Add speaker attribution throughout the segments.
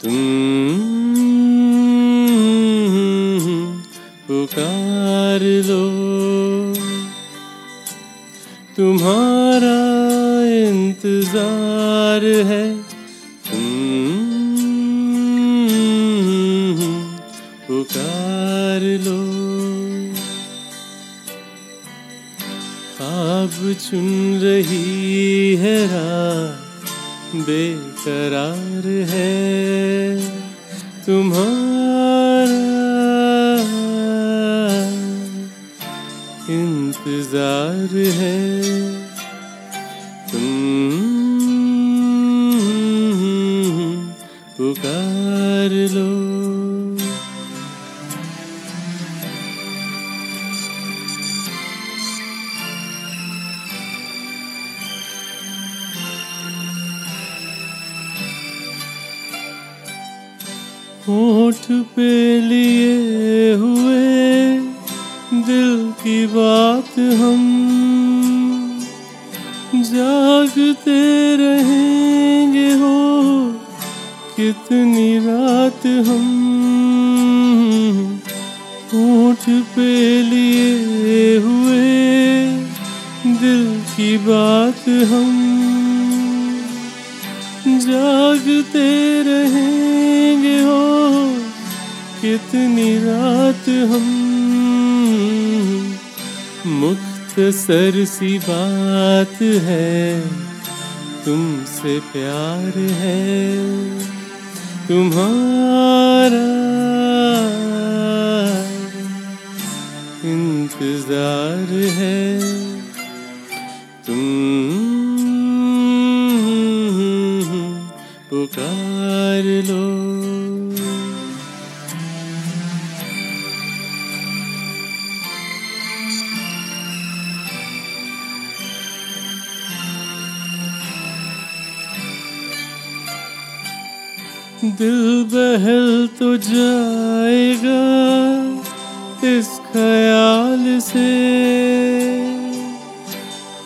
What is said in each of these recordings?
Speaker 1: तुम पुकार लो तुम्हारा इंतज़ार है। तुम पुकार लो। खाब चुन रही है बेकरार है। तुम्हारा इंतज़ार है। पुकार लो। होठ पे लिए हुए दिल की बात हम जागते रहेंगे हो कितनी रात हम होठ पे लिए हुए दिल की बात हम जागते रहेंगे, हो कितनी रात हम मुक्त सर सी बात है, तुमसे प्यार है। तुम्हारा इंतज़ार है। तुम पुकार लो। दिल बहल तो जाएगा इस ख्याल से।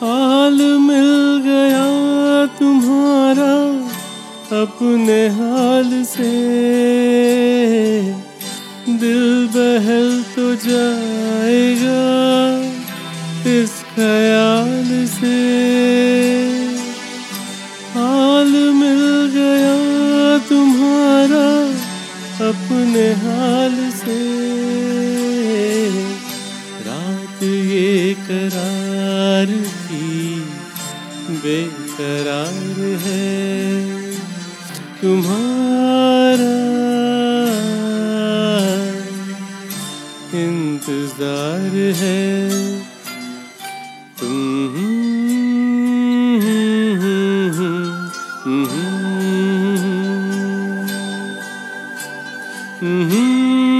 Speaker 1: हाल मिल गया तुम्हारा अपने हाल से। दिल बहल तो जाएगा इस ख्याल से। हाल से रात ये करार की बेकरार है। तुम्हारा इंतज़ार है। Mm-hmm.